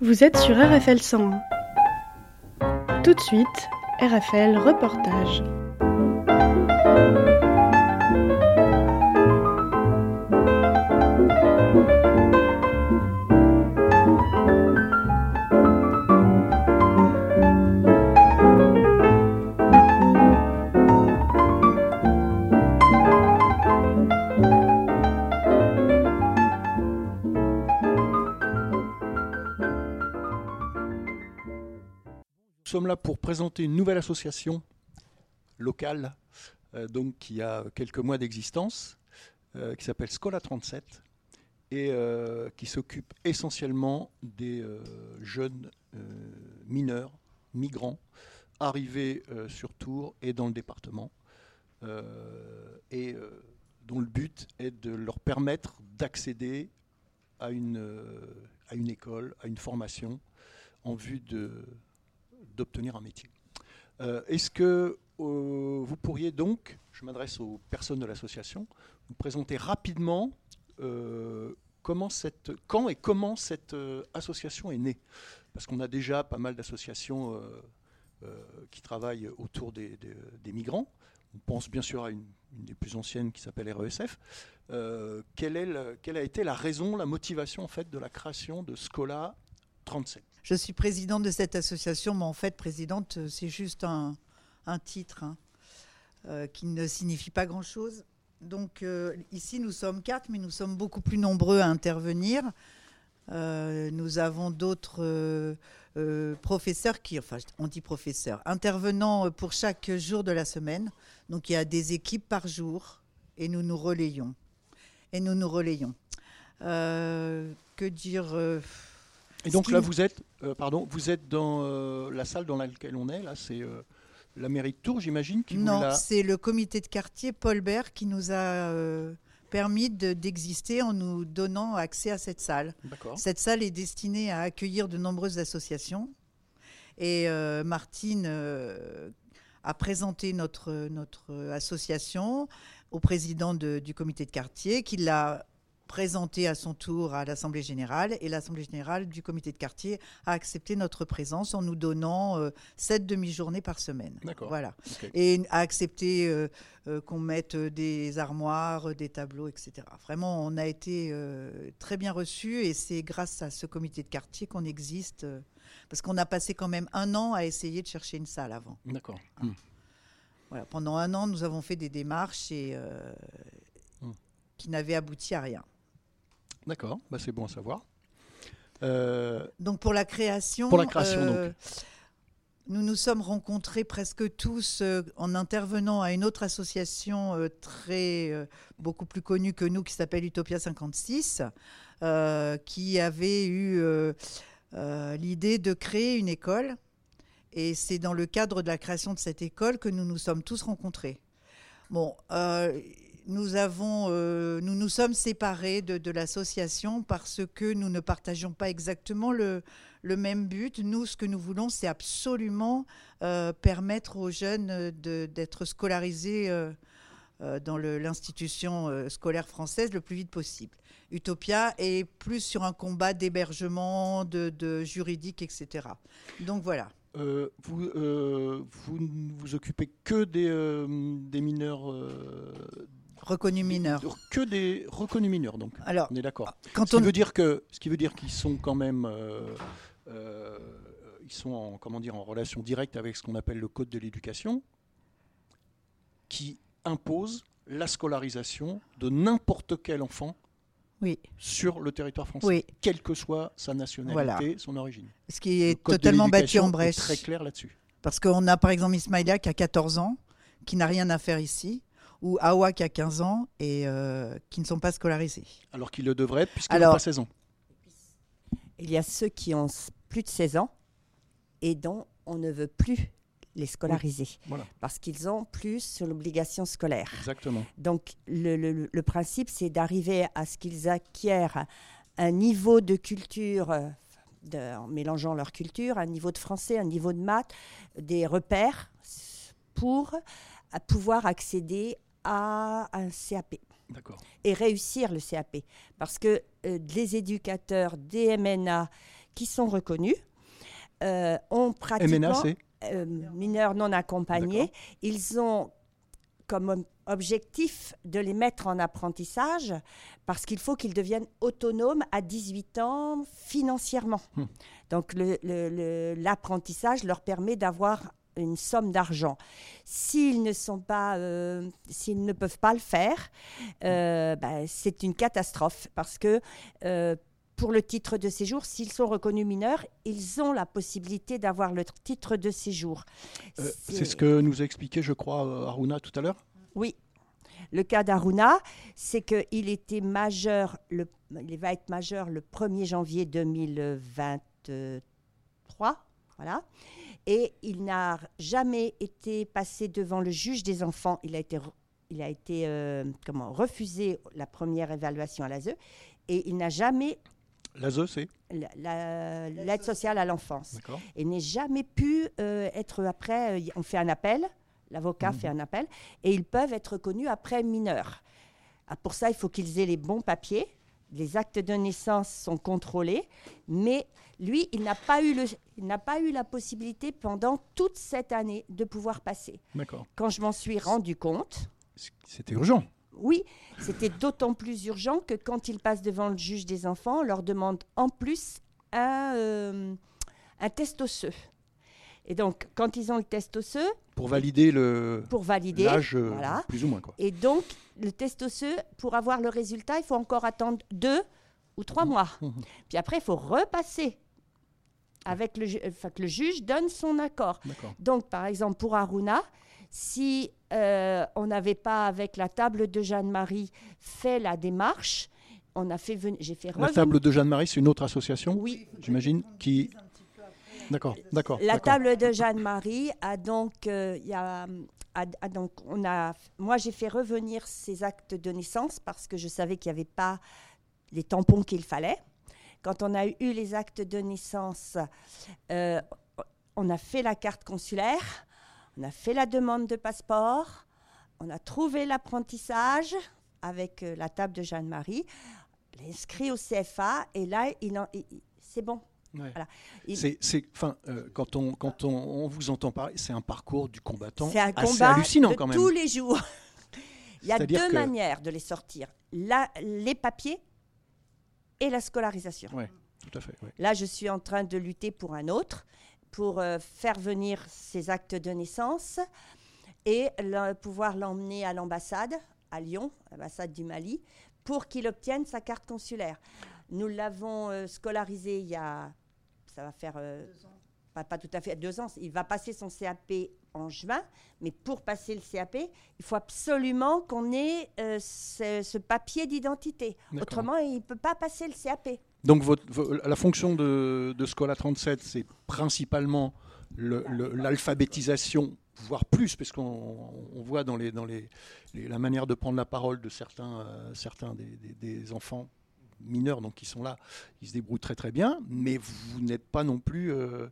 Vous êtes sur RFL 101. Tout de suite, RFL Reportage. Pour présenter une nouvelle association locale, euh, donc qui a quelques mois d'existence, euh, qui s'appelle Scola 37 et euh, qui s'occupe essentiellement des jeunes mineurs, migrants, arrivés sur Tours et dans le département, et dont le but est de leur permettre d'accéder à une, à une école, à une formation, en vue de d'obtenir un métier. Euh, Est-ce que euh, vous pourriez donc, je m'adresse aux personnes de l'association, vous présenter rapidement euh, comment cette, quand et comment cette association est née? Parce qu'on a déjà pas mal d'associations qui travaillent autour des, migrants. On pense bien sûr à une, des plus anciennes qui s'appelle RESF. Quelle, est le- quelle a été la raison, la motivation en fait de la création de Scola 37 Je suis présidente de cette association, mais en fait, présidente, euh, c'est juste un, titre hein, euh, qui ne signifie pas grand-chose. Donc euh, ici, nous sommes quatre, mais nous sommes beaucoup plus nombreux à intervenir. Nous avons d'autres professeurs qui, enfin, on dit professeurs, intervenant euh, pour chaque jour de la semaine. Donc il y a des équipes par jour et nous nous relayons. Et nous nous relayons. Que dire Et donc là, vous êtes, euh, pardon, vous êtes dans euh, la salle dans laquelle on est. Là, c'est euh, la mairie de Tours, j'imagine, qui vous Non, c'est le comité de quartier Paul Bert qui nous a permis de- d'exister en nous donnant accès à cette salle. Cette salle est destinée à accueillir de nombreuses associations. Et Martine a présenté notre, notre association au président de- du comité de quartier qui l'a présenté à son tour à l'Assemblée générale. Et l'Assemblée générale du comité de quartier a accepté notre présence en nous donnant euh, sept demi-journées par semaine. D'accord. Voilà. Et a accepté euh, euh, qu'on mette des armoires, des tableaux, etc. Vraiment, on a été très bien reçus et c'est grâce à ce comité de quartier qu'on existe. parce qu'on a passé quand même un an à essayer de chercher une salle avant. D'accord. Hmm. Voilà, pendant un an, nous avons fait des démarches et, Hmm. qui n'avaient abouti à rien. D'accord. Bah, c'est bon à savoir. Euh, Donc pour la création, Pour la création, euh, nous nous sommes rencontrés presque tous euh, en intervenant à une autre association très beaucoup plus connue que nous qui s'appelle Utopia 56, euh, qui avait eu l'idée de créer une école. Et c'est dans le cadre de la création de cette école que nous nous sommes tous rencontrés. Bon, euh, nous avons, euh, nous nous sommes séparés de, l'association parce que nous ne partageons pas exactement le, même but. Nous, ce que nous voulons, c'est absolument euh, permettre aux jeunes d'être scolarisés dans l'institution scolaire française le plus vite possible. Utopia est plus sur un combat d'hébergement, de juridique, etc. Donc voilà. Euh, vous, euh, vous ne vous occupez que des, euh, des mineurs. euh, Reconnu mineur. Que des reconnus mineurs, donc. Alors, On est d'accord. quand Ce qui on, veut dire que, ce qui veut dire qu'ils sont quand même, ils sont en, comment dire, en relation directe avec ce qu'on appelle le code de l'éducation, qui impose la scolarisation de n'importe quel enfant oui, sur le territoire français, oui, quelle que soit sa nationalité, Voilà. son origine. ce qui est totalement battu l'éducation en est brèche. Très clair là-dessus. Parce qu'on a par exemple Ismaïla qui a 14 ans, qui n'a rien à faire ici, ou Awa qui a 15 ans et euh, qui ne sont pas scolarisés. Alors qu'il le devrait être, puisqu'il n'a Alors- pas 16 ans. Il y a ceux qui ont plus de 16 ans et dont on ne veut plus les scolariser Voilà, parce qu'ils ont plus l'obligation scolaire. exactement. Donc le, le- le principe, c'est d'arriver à ce qu'ils acquièrent un niveau de culture, euh, de- en mélangeant leur culture, un niveau de français, un niveau de maths, des repères pour pouvoir accéder à un CAP D'accord. et réussir le CAP. Parce que euh, les éducateurs des MNA qui sont reconnus. Euh, ont pratiquement MNA, c'est? Euh, mineurs non accompagnés. Ils ont comme ob- objectif de les mettre en apprentissage parce qu'il faut qu'ils deviennent autonomes à 18 ans financièrement. Hmm. Donc le- le- le- l'apprentissage leur permet d'avoir une somme d'argent. S'ils ne sont pas, euh, s'ils ne peuvent pas le faire, euh, ben, c'est une catastrophe parce que euh, pour le titre de séjour, s'ils sont reconnus mineurs, ils ont la possibilité d'avoir le titre de séjour. Euh, C'est ce que nous a expliqué, je crois, euh, Aruna tout à l'heure. Oui. Le cas d'Aruna, c'est qu'il était majeur, le, il va être majeur le 1er janvier 2023. Voilà. Et il n'a jamais été passé devant le juge des enfants. Il a été, il a été euh, comment, refusé la première évaluation à l'ASE. Et il n'a jamais L'ASE, c'est la- la- l'aide sociale à l'enfance et n'est jamais pu euh, être après. euh, on fait un appel, l'avocat Mhm. fait un appel, et ils peuvent être reconnus après mineurs. Ah, pour ça, il faut qu'ils aient les bons papiers. Les actes de naissance sont contrôlés, mais lui, il n'a pas eu le, il n'a pas eu la possibilité pendant toute cette année de pouvoir passer. Quand je m'en suis rendu compte, C'était urgent. Oui, c'était d'autant plus urgent que quand ils passent devant le juge des enfants, on leur demande en plus un, euh, un test osseux. Et donc, quand ils ont le test osseux, Pour valider le pour valider, l'âge, euh, voilà. plus ou moins. Quoi. et donc le test osseux, pour avoir le résultat, il faut encore attendre deux ou trois mois. Mhm. Puis après, il faut repasser avec le, enfin, que le juge donne son accord. Donc, par exemple, pour Aruna, si euh, on n'avait pas, avec la table de Jeanne-Marie, fait la démarche, on a fait venir. J'ai fait La table de Jeanne-Marie, c'est une autre association, Oui, j'imagine, qui. D'accord, d'accord. la table de Jeanne-Marie a donc, euh, y a, a- a donc, on a, moi j'ai fait revenir ces actes de naissance parce que je savais qu'il n'y avait pas les tampons qu'il fallait. Quand on a eu les actes de naissance, euh, on a fait la carte consulaire, on a fait la demande de passeport, on a trouvé l'apprentissage avec euh, la table de Jeanne-Marie, on l'a inscrit au CFA et là, il en- il- il- c'est bon. Ouais. Voilà. Il- C'est, c'est, euh, quand on, quand on, on vous entend parler, c'est un parcours du combattant C'est un assez combat hallucinant de quand même. tous les jours. Il y a C'est-à-dire deux que- manières de les sortir. La- les papiers et la scolarisation. Ouais, tout à fait. ouais. Là, je suis en train de lutter pour un autre, pour euh, faire venir ces actes de naissance et le- pouvoir l'emmener à l'ambassade, à Lyon, l'ambassade du Mali, pour qu'il obtienne sa carte consulaire. Nous l'avons euh, scolarisé il y a, ça va faire, euh, pas, pas tout à fait deux ans, il va passer son CAP en juin, mais pour passer le CAP, il faut absolument qu'on ait euh, ce, ce papier d'identité. Autrement, il ne peut pas passer le CAP. Donc la fonction de, de Scola 37, c'est principalement le- le- l'alphabétisation, voire plus, parce qu'on on voit dans, les, dans les, la manière de prendre la parole de certains, euh, certains des, enfants mineurs donc, qui sont là, ils se débrouillent très très bien, mais vous n'êtes pas non plus euh,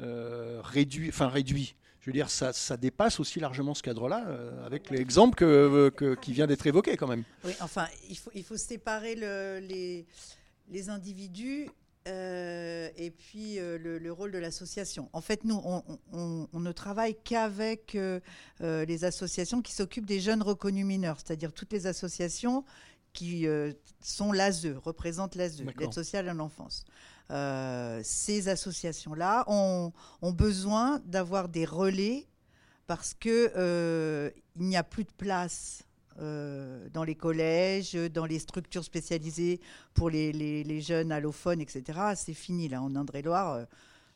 euh, réduit, enfin réduit. Je veux dire, ça, ça dépasse aussi largement ce cadre-là, avec l'exemple que, qui vient d'être évoqué quand même. Oui, enfin, il faut, il faut séparer le- les, les individus euh, et puis euh, le, le rôle de l'association. En fait, nous, on, on- on ne travaille qu'avec euh, les associations qui s'occupent des jeunes reconnus mineurs, c'est-à-dire toutes les associations qui sont l'ASE, représentent l'ASE, l'aide sociale à l'enfance. Ces associations-là ont, ont besoin d'avoir des relais parce que euh, il n'y a plus de place euh, dans les collèges, dans les structures spécialisées pour les, les- les jeunes allophones, etc. C'est fini là en Indre-et-Loire. euh,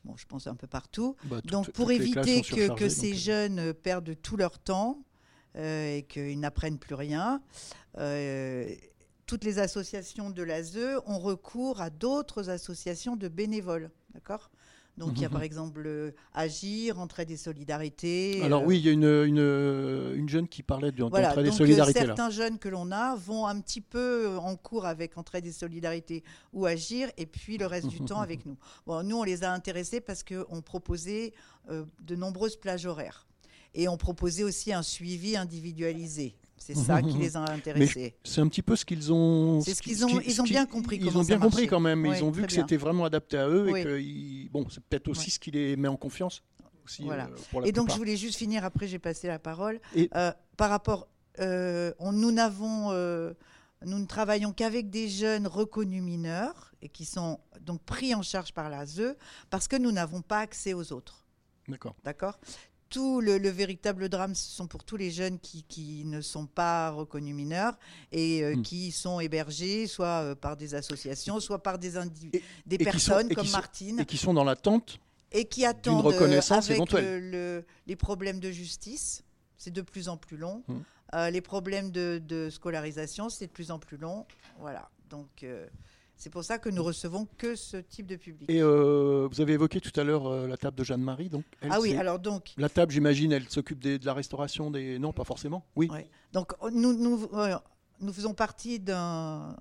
bon, je pense un peu partout. Bah, Donc, pour éviter que, ces euh, jeunes perdent tout leur temps euh, et qu'ils n'apprennent plus rien, toutes les associations de l'ASE ont recours à d'autres associations de bénévoles. D'accord? Donc, il y a Mhm. par exemple euh, Agir, Entraide et Solidarité. Alors euh, oui, il y a une, une, une jeune qui parlait de- voilà, d'entraide et euh, solidarité là. certains jeunes que l'on a vont un petit peu euh, en cours avec Entraide et Solidarité ou Agir, et puis le reste du temps avec nous. Bon, nous, on les a intéressés parce qu'on proposait euh, de nombreuses plages horaires. Et on proposait aussi un suivi individualisé. C'est ça qui les a intéressés. C'est un petit peu ce qu'ils ont. C'est ce qu'ils ont. Ils ont bien compris. Ils ont bien compris quand même. Ils ont vu que c'était vraiment adapté à eux et que bon, c'est peut-être aussi ce qui les met en confiance. Aussi, Voilà. euh, pour la Et donc, je voulais juste finir, après j'ai passé la parole. Et- Euh, par rapport, euh, on- nous n'avons, euh, nous ne travaillons qu'avec des jeunes reconnus mineurs et qui sont donc pris en charge par l'ASE parce que nous n'avons pas accès aux autres. D'accord. D'accord? Tout le, le véritable drame, ce sont pour tous les jeunes qui, qui ne sont pas reconnus mineurs et euh, Hmm. qui sont hébergés soit euh, par des associations, soit par des, Et- des et qui sont- personnes comme sont- Martine Et qui sont dans l'attente. et qui attendent euh, reconnaissance avec éventuelle. le- le- les problèmes de justice. C'est de plus en plus long. Mm. Euh, les problèmes de, de scolarisation, c'est de plus en plus long. Voilà. Donc, c'est pour ça que nous recevons que ce type de public. Et euh, vous avez évoqué tout à l'heure euh, la table de Jeanne-Marie. Donc, elle, ah oui, alors donc, La table, j'imagine, elle s'occupe de la restauration des. Non, pas forcément. Oui. Ouais. donc oh, nous, nous, euh, nous faisons partie d'un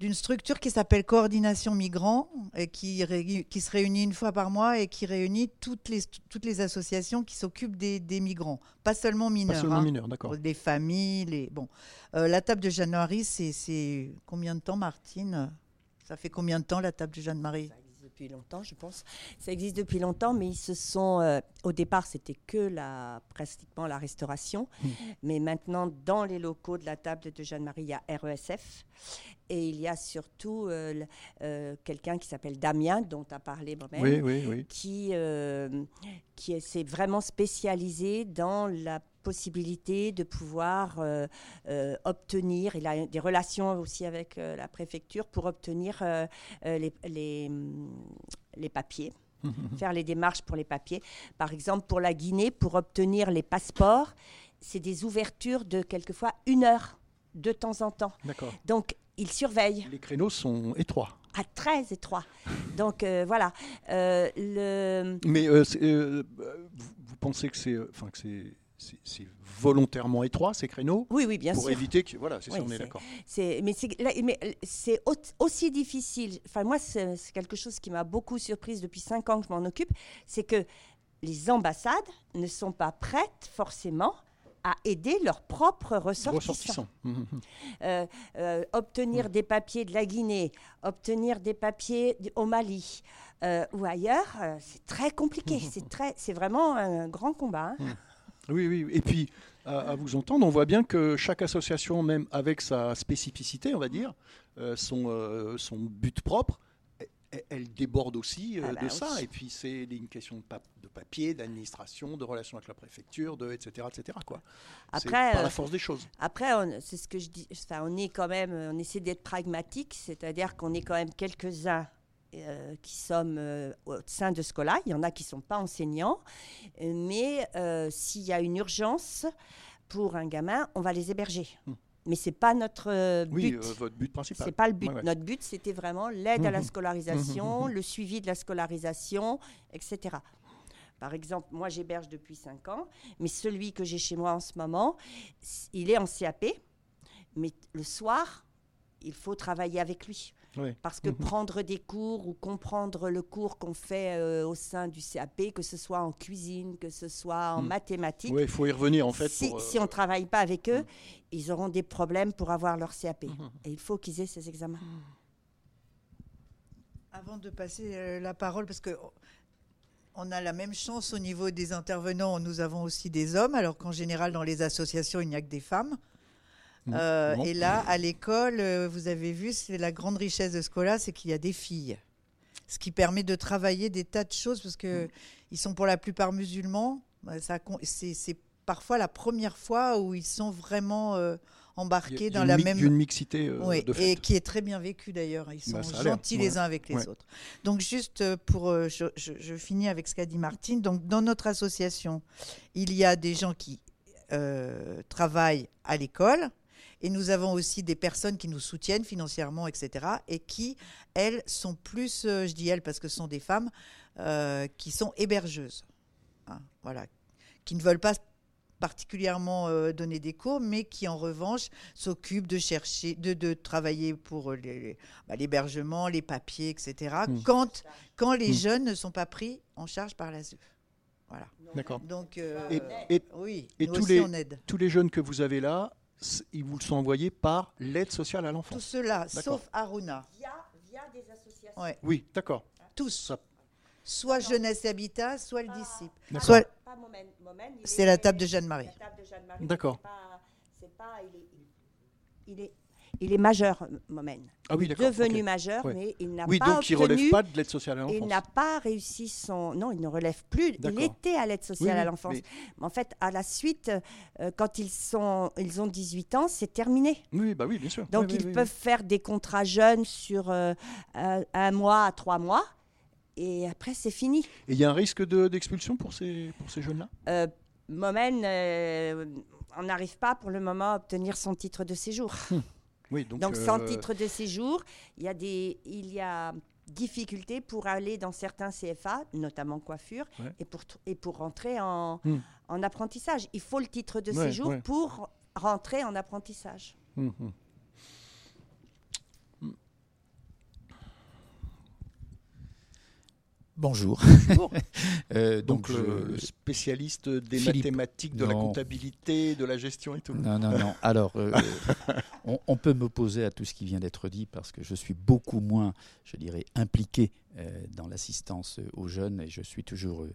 d'une structure qui s'appelle Coordination Migrants et qui, ré- qui se réunit une fois par mois et qui réunit toutes les, toutes les associations qui s'occupent des, des migrants, pas seulement mineurs. Pas seulement hein. mineurs, d'accord. Les familles, les bon. Euh, la table de Jeanne-Marie, c'est c'est combien de temps, Martine? Ça fait combien de temps la table de Jeanne-Marie? Ça existe depuis longtemps, je pense. Ça existe depuis longtemps, mais ils se sont. euh, au départ, c'était que la, pratiquement la restauration. Hmm. Mais maintenant, dans les locaux de la table de Jeanne-Marie, il y a RESF. Et il y a surtout euh, euh, quelqu'un qui s'appelle Damien, dont tu as parlé moi-même. Oui, oui, oui. qui, euh, qui est- s'est vraiment spécialisé dans la possibilité de pouvoir euh, euh, obtenir, il a des relations aussi avec euh, la préfecture pour obtenir les, les, les papiers, faire les démarches pour les papiers. Par exemple, pour la Guinée, pour obtenir les passeports, c'est des ouvertures de quelquefois une heure de temps en temps. D'accord. Donc, ils surveillent Les créneaux sont étroits. à très étroit. Donc, euh, voilà. Euh, le... Mais euh, vous, pensez que c'est, enfin que c'est, volontairement étroit ces créneaux? Oui, oui, bien pour sûr. éviter que voilà, c'est ça, on est c'est- d'accord. Mais c'est, aussi difficile. Enfin, moi, c'est quelque chose qui m'a beaucoup surprise depuis cinq ans que je m'en occupe. C'est que les ambassades ne sont pas prêtes forcément à aider leurs propres ressortissants. Euh, euh, obtenir des papiers de la Guinée, obtenir des papiers au Mali euh, ou ailleurs, c'est très compliqué. c'est, très, c'est vraiment un grand combat. hein. Oui, oui. Et puis, à, à vous entendre, on voit bien que chaque association, même avec sa spécificité, on va dire, son, son but propre, elle, déborde aussi euh, Ah bah de oui. ça. Et puis, c'est une question de, pa- de papier, d'administration, de relations avec la préfecture, de, etc., etc. Quoi. C'est Après, par euh, la force des choses. Après, c'est ce que je dis. Enfin, on est quand même, on essaie d'être pragmatique, c'est-à-dire qu'on est quand même quelques-uns euh, qui sommes euh, au sein de Scola. Il y en a qui ne sont pas enseignants, mais euh, s'il y a une urgence pour un gamin, on va les héberger. Hmm. Mais c'est pas notre euh, Oui, but. euh, votre but principal. C'est pas le but. Ouais, ouais. Notre but, c'était vraiment l'aide à la Mhm. scolarisation, Mhm, mhm. le suivi de la scolarisation, etc. Par exemple, moi, j'héberge depuis 5 ans, mais celui que j'ai chez moi en ce moment, il est en CAP, mais le soir, il faut travailler avec lui. Parce que Mhm. prendre des cours ou comprendre le cours qu'on fait euh, au sein du CAP, que ce soit en cuisine, que ce soit en Mhm. mathématiques, il faut y revenir en fait. si, pour, euh, si on ne travaille pas avec eux, ils auront des problèmes pour avoir leur CAP. Mhm. Et il faut qu'ils aient ces examens. Avant de passer euh, la parole, parce que on a la même chance au niveau des intervenants, nous avons aussi des hommes, alors qu'en général dans les associations il n'y a que des femmes. Mhm. Euh, Bon. Et là, à l'école, euh, vous avez vu, c'est la grande richesse de Scola, c'est qu'il y a des filles. Ce qui permet de travailler des tas de choses, parce que ils sont pour la plupart musulmans. Euh, C'est parfois la première fois où ils sont vraiment euh, embarqués a dans la même une mixité euh, oui, de et qui est très bien vécu d'ailleurs. Ils sont Bah, l'air, gentils ouais. les uns avec les Ouais. autres. Donc juste pour, je, je- je finis avec ce qu'a dit Martine. Donc dans notre association, il y a des gens qui euh, travaillent à l'école. Et nous avons aussi des personnes qui nous soutiennent financièrement, etc. Et qui, elles, sont plus, euh, je dis elles parce que ce sont des femmes, euh, qui sont hébergeuses. Hein, voilà. Qui ne veulent pas particulièrement euh, donner des cours, mais qui en revanche s'occupent de chercher, de, de travailler pour les- bah, l'hébergement, les papiers, etc. Mm. Quand, quand les Mm. jeunes ne sont pas pris en charge par l'ASE. Voilà. D'accord. Donc, euh, Et, et oui, et tous aussi les- on aide. tous les jeunes que vous avez là, ils vous le sont envoyés par l'aide sociale à Tout l'enfance. cela, sauf Aruna. Via, via des associations. Ouais. Oui, d'accord. Tous. Ça- Soit Jeunesse et Habitat, soit le disciple. Soit c'est est- la table de Jeanne-Marie. D'accord. c'est pas- c'est pas- il, est, il- il est, il est majeur, Momen. Ah oui, Il devenu majeur, Ouais. mais il n'a Oui, pas donc il ne relève obtenu- pas de l'aide sociale à Il l'enfance. n'a pas réussi son. Non, il ne relève plus. Il était à l'aide sociale Oui, à l'enfance. mais- Mais en fait, à la suite, euh, quand ils, sont, ils ont 18 ans, c'est terminé. Oui, bah oui, bien sûr. Donc, ils peuvent faire des contrats jeunes sur euh, un, un mois à trois mois. Et après, c'est fini. Et il y a un risque de- d'expulsion pour ces, pour ces jeunes-là? Euh, Momen, euh, on n'arrive pas pour le moment à obtenir son titre de séjour. Oui, donc. Donc, sans euh, titre de séjour, il y a des, il y a difficulté pour aller dans certains CFA, notamment coiffure, Ouais. et, pour, et pour rentrer en, Hmm. en apprentissage. Il faut le titre de Ouais, séjour ouais. pour rentrer en apprentissage. hum, hum. Bonjour. Bonjour. Euh, Donc, je- spécialiste des Philippe. mathématiques, de la comptabilité, de la gestion et tout. Non, non, non. Alors, euh, on, on peut m'opposer à tout ce qui vient d'être dit parce que je suis beaucoup moins, je dirais, impliqué euh, dans l'assistance aux jeunes et je suis toujours euh,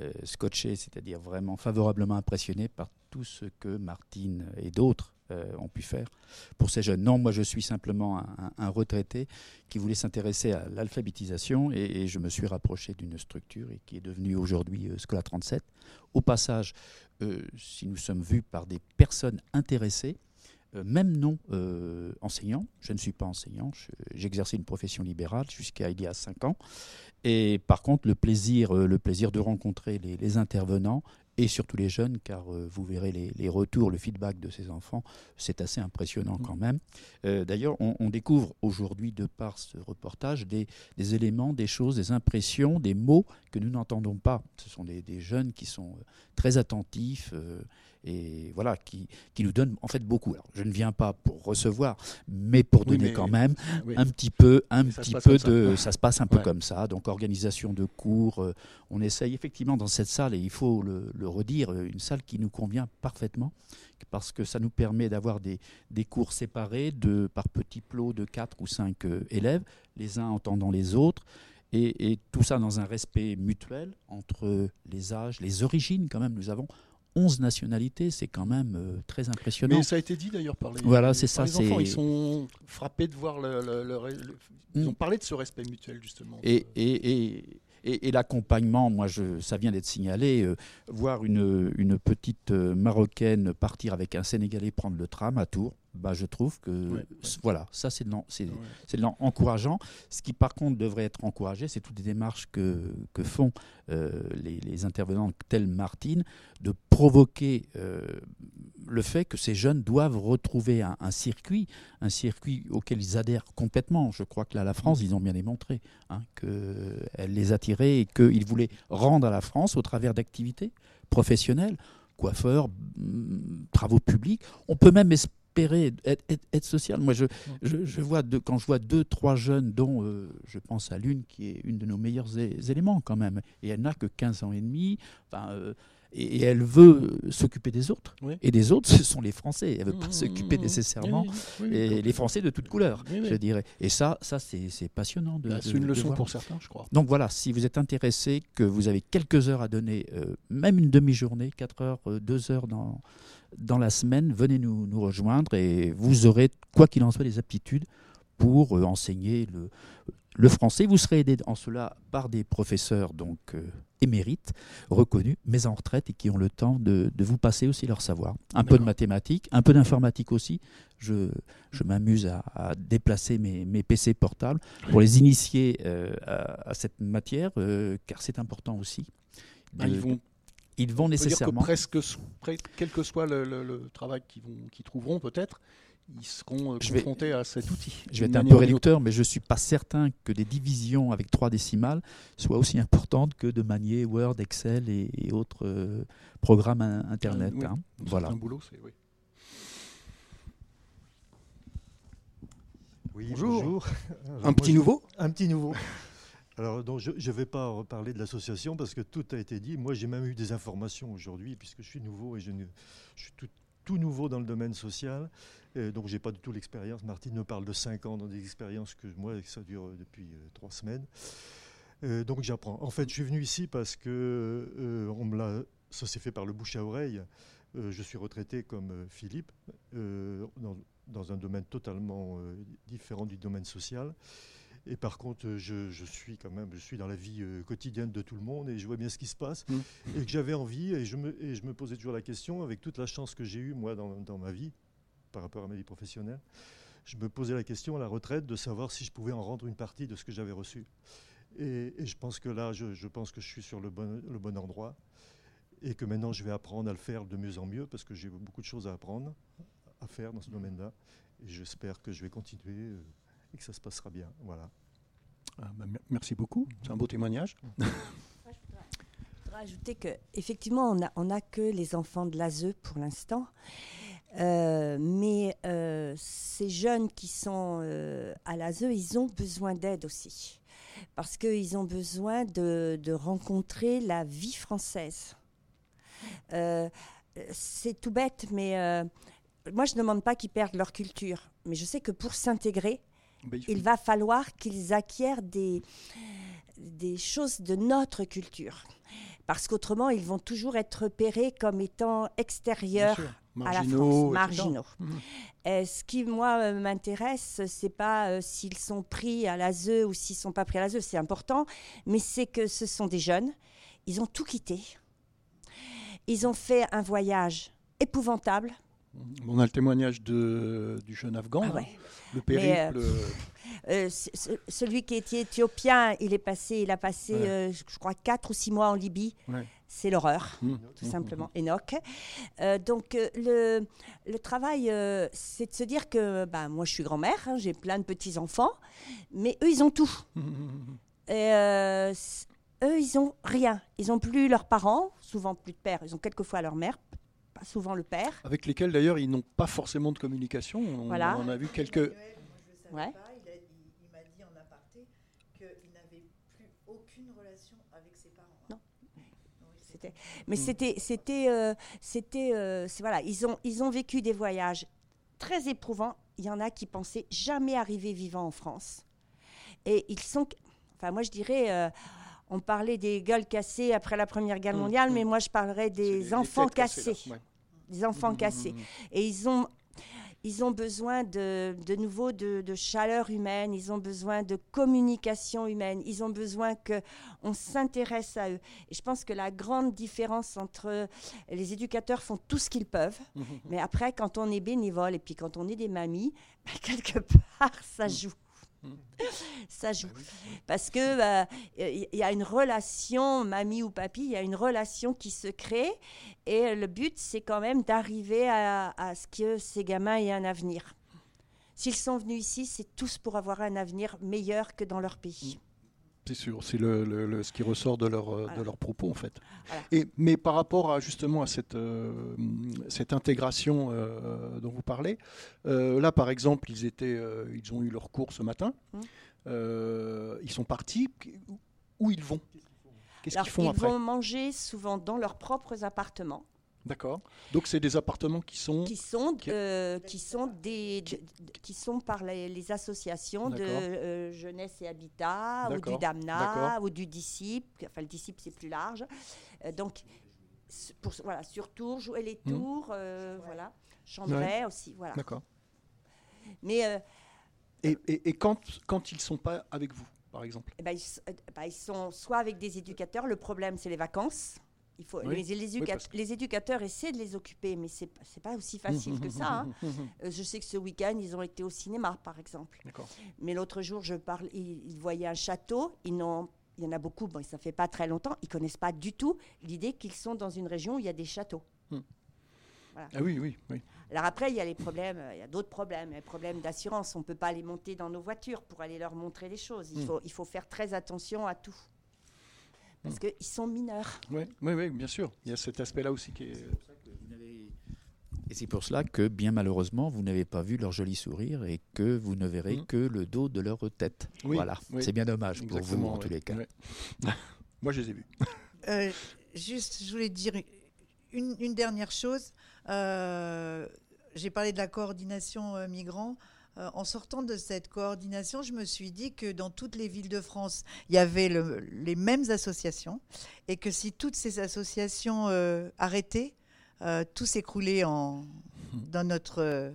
euh, scotché, c'est-à-dire vraiment favorablement impressionné par tout ce que Martine et d'autres euh, ont pu faire pour ces jeunes. Non, moi je suis simplement un, retraité qui voulait s'intéresser à l'alphabétisation et, je me suis rapproché d'une structure et qui est devenue aujourd'hui euh, Scola 37. Au passage, euh, si nous sommes vus par des personnes intéressées, même non euh, enseignants, je ne suis pas enseignant, je- j'exerçais une profession libérale jusqu'à il y a cinq ans, et par contre le plaisir, le plaisir de rencontrer les intervenants et surtout les jeunes, car euh, vous verrez les, les retours, le feedback de ces enfants, c'est assez impressionnant quand même. Euh, D'ailleurs, on, on découvre aujourd'hui, de par ce reportage, des, des éléments, des choses, des impressions, des mots que nous n'entendons pas. Ce sont des, des jeunes qui sont euh, très attentifs et voilà, qui, qui nous donnent en fait beaucoup. Alors, je ne viens pas pour recevoir, mais pour Oui, donner mais- quand même Oui. un petit peu, un Mais petit peu ça. de, ça se passe un peu Ouais. comme ça. Donc organisation de cours, euh, on essaye effectivement dans cette salle et il faut le, le redire, euh, une salle qui nous convient parfaitement parce que ça nous permet d'avoir des, des cours séparés de par petits plots de 4 ou 5 élèves, les uns entendant les autres. Et, et tout ça dans un respect mutuel entre les âges, les origines quand même. Nous avons 11 nationalités, c'est quand même euh, très impressionnant. Mais ça a été dit d'ailleurs par les, Voilà, les- c'est par ça, les enfants. Ils sont frappés de voir le. le- le- le- ils Mm. ont parlé de ce respect mutuel justement. Et, et, et, et- et l'accompagnement, moi, je, ça vient d'être signalé, euh, voir une, une petite euh, Marocaine partir avec un Sénégalais prendre le tram à Tours, bah, je trouve que Ouais, ouais. c- voilà, ça c'est de l'en- c'est- Ouais. Ce qui par contre devrait être encouragé, c'est toutes les démarches que, que font euh, les, les intervenants tels Martine, de provoquer euh, le fait que ces jeunes doivent retrouver un, un circuit, un circuit auquel ils adhèrent complètement. Je crois que là, la France, ils ont bien démontré hein, qu'elle les attirait et qu'ils voulaient rendre à la France au travers d'activités professionnelles, coiffeurs, mm, travaux publics. On peut même espérer être, être- être social. Moi, je, je, je vois quand je vois deux, trois jeunes, dont euh, je pense à l'une qui est une de nos meilleurs éléments quand même, et elle n'a que 15 ans et demi, enfin, euh, et, elle veut s'occuper des autres. Oui. Et des autres, ce sont les Français. Elle ne veut pas Mmh, s'occuper mmh, nécessairement Oui, et les Français de toutes couleurs, je dirais. Et ça, ça c'est passionnant Bah, de- C'est une de leçon voir. pour certains, je crois. Donc voilà, si vous êtes intéressé, que vous avez quelques heures à donner, euh, même une demi-journée, 4 heures, 2 heures dans, dans la semaine, venez nous, nous rejoindre et vous aurez, quoi qu'il en soit, des aptitudes pour euh, enseigner le, le français. Vous serez aidé en cela par des professeurs donc euh, émérites, reconnus, mais en retraite et qui ont le temps de, de vous passer aussi leur savoir. Un peu de mathématiques, un peu d'informatique aussi. Je, je m'amuse à, à déplacer mes, mes PC portables pour les initier euh, à, à cette matière, euh, car c'est important aussi. Ah, ils vont, ils vont on peut dire que nécessairement. presque, pre- quel que soit le, le- le travail qu'ils vont- qu'ils trouveront peut-être, ils seront euh, vais- confrontés à cet outil. Je vais être un peu réducteur, mais je ne suis pas certain que des divisions avec trois décimales soient aussi importantes que de manier Word, Excel et, et autres euh, programmes in- Internet. Euh, oui. hein. Voilà. Un boulot, c'est oui. Oui, Bonjour. Un petit nouveau Un petit nouveau. Alors, je ne vais pas reparler de l'association parce que tout a été dit. Moi, j'ai même eu des informations aujourd'hui puisque je suis nouveau et je, je suis tout, nouveau dans le domaine social. Donc, j'ai pas du tout l'expérience. Martine me parle de 5 ans dans des expériences que moi, ça dure depuis 3 semaines. donc, j'apprends. En fait, je suis venu ici parce que ça s'est fait par le bouche à oreille. je suis retraité comme Philippe dans, un domaine totalement différent du domaine social. Et par contre, je, suis quand même, je suis dans la vie euh, quotidienne de tout le monde et je vois bien ce qui se passe. Mm. Et que j'avais envie, et je, me, et je me posais toujours la question, avec toute la chance que j'ai eue, moi, dans, ma vie, par rapport à ma vie professionnelle, je me posais la question à la retraite de savoir si je pouvais en rendre une partie de ce que j'avais reçu. Et, je pense que là, je, je, pense que je suis sur le bon, le bon endroit et que maintenant, je vais apprendre à le faire de mieux en mieux parce que j'ai beaucoup de choses à apprendre, à faire dans ce domaine-là. Et j'espère que je vais continuer. Euh, et que ça se passera bien. Voilà. Ah, bah, merci beaucoup. C'est un beau témoignage. je voudrais ajouter qu'effectivement, on n'a a que les enfants de l'ASE pour l'instant. Euh, mais euh, ces jeunes qui sont euh, à l'ASE, ils ont besoin d'aide aussi. Parce qu'ils ont besoin de, de, rencontrer la vie française. c'est tout bête, mais moi, je ne demande pas qu'ils perdent leur culture. Mais je sais que pour s'intégrer, bah, il, va falloir qu'ils acquièrent des, des choses de notre culture. Parce qu'autrement, ils vont toujours être repérés comme étant extérieurs à la France, marginaux. Mhm. ce qui, moi, euh, m'intéresse, c'est pas euh, s'ils sont pris à l'ASE ou s'ils sont pas pris à l'ASE, c'est important, mais c'est que ce sont des jeunes, ils ont tout quitté. Ils ont fait un voyage épouvantable, on a le témoignage de, du jeune Afghan, ah le périple. Euh, euh, celui qui était éthiopien, il est passé, il a passé, euh, je crois, 4 ou 6 mois en Libye. C'est l'horreur, mmh. tout mmh. simplement. Mmh. Enoch. donc le, le travail, c'est de se dire que bah, moi, je suis grand-mère, hein, j'ai plein de petits-enfants, mais eux, ils ont tout. Et, eux, ils ont rien. Ils n'ont plus leurs parents, souvent plus de père. Ils ont quelquefois leur mère, souvent le père. Avec lesquels d'ailleurs ils n'ont pas forcément de communication. On, voilà. on a vu quelques. Ouais. Il, m'a dit en aparté qu'il n'avait plus aucune relation avec ses parents. Non. C'était, mais hmm. c'était, c'était, euh, c'était, euh, voilà, ils ont, ils ont vécu des voyages très éprouvants. Il y en a qui pensaient jamais arriver vivant en France, et ils sont, enfin moi je dirais. Euh, on parlait des gueules cassées après la Première Guerre hmm. mondiale, mais hmm. moi je parlerais des enfants cassés des enfants mmh, mmh, cassés. Mmh, Et ils ont ils ont besoin de, de nouveau de, chaleur humaine, ils ont besoin de communication humaine, ils ont besoin qu'on s'intéresse à eux. Et je pense que la grande différence entre les éducateurs font tout ce qu'ils peuvent, mais après, quand on est bénévole et puis quand on est des mamies, quelque part, ça joue. Ça joue. Bah Parce que il euh, y a une relation, mamie ou papy, il y a une relation qui se crée. Et le but, c'est quand même d'arriver à, à, ce que ces gamins aient un avenir. S'ils sont venus ici, c'est tous pour avoir un avenir meilleur que dans leur pays. C'est sûr, c'est le, ce qui ressort de, leur, euh, de leurs propos en fait. Et, mais par rapport à justement à cette, euh, cette intégration euh, dont vous parlez, là par exemple, ils, étaient, ils ont eu leur cours ce matin, hum. ils sont partis, où ils vont? Qu'est-ce qu'ils font après? Ils vont manger souvent dans leurs propres appartements. D'accord. Donc c'est des appartements qui sont qui sont euh, qui sont des qui sont par les, associations de euh, jeunesse et habitat ou du Damna ou du disciple. Enfin le disciple c'est plus large. Euh, donc pour voilà sur Tours jouer les hmm. tours voilà Chambray aussi voilà. D'accord. Mais et, et, et, quand quand ils sont pas avec vous par exemple? Eh ben, ils, bah, ils sont soit avec des éducateurs. Le problème c'est les vacances. Il faut, les, les, éducateurs essaient de les occuper, mais ce n'est pas aussi facile que ça. Hein. Euh, je sais que ce week-end, ils ont été au cinéma, par exemple. Mais l'autre jour, je parle, ils, voyaient un château. Ils n'ont il y en a beaucoup, bon, ça fait pas très longtemps, ils connaissent pas du tout l'idée qu'ils sont dans une région où il y a des châteaux. Hmm. Ah oui, oui, oui. Alors après, il y a les problèmes, il y a d'autres problèmes, les problèmes d'assurance. On ne peut pas les monter dans nos voitures pour aller leur montrer les choses. Il, hmm. faut, il faut faire très attention à tout parce qu'ils sont mineurs. Oui, oui, oui, bien sûr. Il y a cet aspect-là aussi qui est. Et c'est pour cela que, bien malheureusement, vous n'avez pas vu leur joli sourire et que vous ne verrez hmm. que le dos de leur tête. voilà, c'est bien dommage pour vous en tous les cas. Moi, je les ai vus. Euh, juste, je voulais dire une, une dernière chose. Euh, J'ai parlé de la coordination euh, migrants. Euh, en sortant de cette coordination, je me suis dit que dans toutes les villes de France, il y avait le- les mêmes associations et que si toutes ces associations euh, arrêtaient, euh, tout s'écroulait dans notre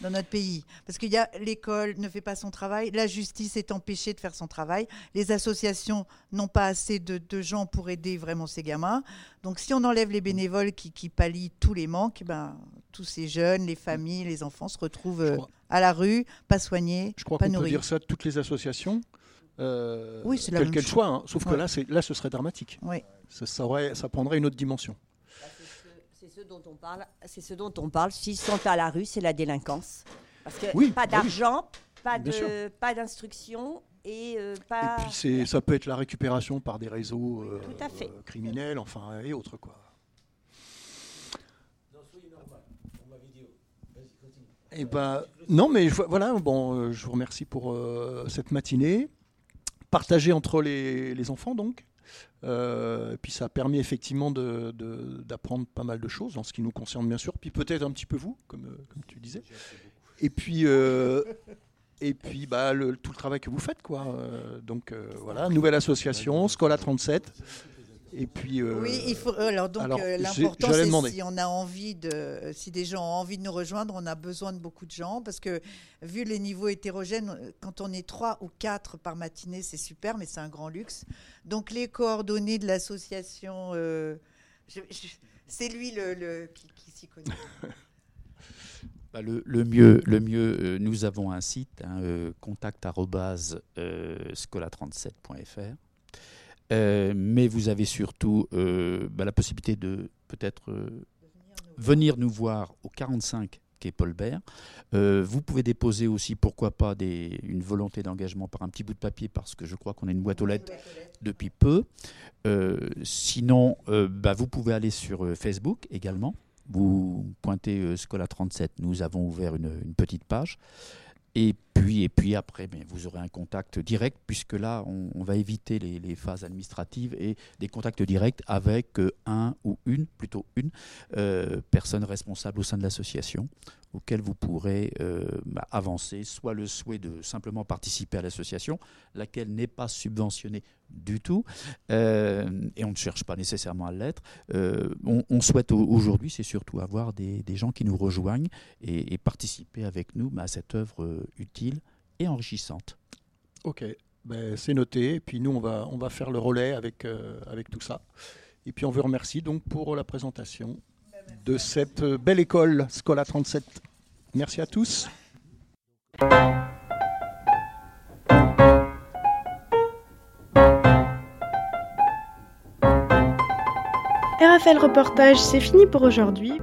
dans notre pays. Parce qu'il y a l'école ne fait pas son travail, la justice est empêchée de faire son travail, les associations n'ont pas assez de, de gens pour aider vraiment ces gamins. Donc si on enlève les bénévoles qui, qui pallient tous les manques, ben, tous ces jeunes, les familles, les enfants se retrouvent euh, à la rue, pas soignés, je crois pas qu'on peut nourris. dire ça de toutes les associations. euh, Oui, c'est la soient, hein. sauf que là, là, ce serait dramatique. Oui. Ça, ça aurait- ça prendrait une autre dimension. Bah, ce, dont on parle. C'est ce dont on parle. S'ils sont à la rue, c'est la délinquance. Parce que Oui, pas bah oui. d'argent, pas de, pas d'instruction et euh, pas. Et puis, c'est- ça peut être la récupération par des réseaux euh, Tout à fait. euh, criminels, enfin, et autres, quoi. Eh ben, non, mais je voilà, bon, euh, je vous remercie pour euh, cette matinée, partagée entre les, les enfants, donc. Euh, et puis ça a permis effectivement d'apprendre pas mal de choses en ce qui nous concerne, bien sûr. Puis peut-être un petit peu vous, comme, euh, tu disais. Et puis, euh, et puis bah, tout le travail que vous faites, quoi. Donc voilà, nouvelle association, Scola 37. Et puis. euh, Oui, il faut. Alors donc euh, l'important c'est si on a envie de, si des gens ont envie de nous rejoindre, on a besoin de beaucoup de gens parce que vu les niveaux hétérogènes, euh, quand on est trois ou quatre par matinée, c'est super, mais c'est un grand luxe. Donc les coordonnées de l'association, euh, c'est lui le, le- qui, qui s'y connaît. Bah, le, le mieux, le mieux euh, nous avons un site, hein, euh, contact euh, scola37.fr. Mais vous avez surtout euh, bah, la possibilité de peut-être euh, venir nous voir au 45 quai Paul Bert. Vous pouvez déposer aussi, pourquoi pas, une volonté d'engagement par un petit bout de papier, parce que je crois qu'on a une boîte aux lettres depuis peu. Sinon, bah, vous pouvez aller sur Facebook également. Vous pointez Scola 37, nous avons ouvert une petite page. Et puis, et puis après, ben, vous aurez un contact direct, puisque là, on, va éviter les, les phases administratives et des contacts directs avec euh, un ou une, plutôt une, euh, personne responsable au sein de l'association, auquel vous pourrez euh, bah, avancer, soit le souhait de simplement participer à l'association, laquelle n'est pas subventionnée du tout, euh, et on ne cherche pas nécessairement à l'être. Euh, on, souhaite au- aujourd'hui, c'est surtout avoir des, gens qui nous rejoignent et, et participer avec nous à cette œuvre euh, utile et enrichissante. Ok, ben, c'est noté. Et puis nous, on va, on va faire le relais avec, avec tout ça. Et puis on vous remercie donc pour la présentation de cette belle école Scola 37. Merci à tous. RFL Reportage, c'est fini pour aujourd'hui.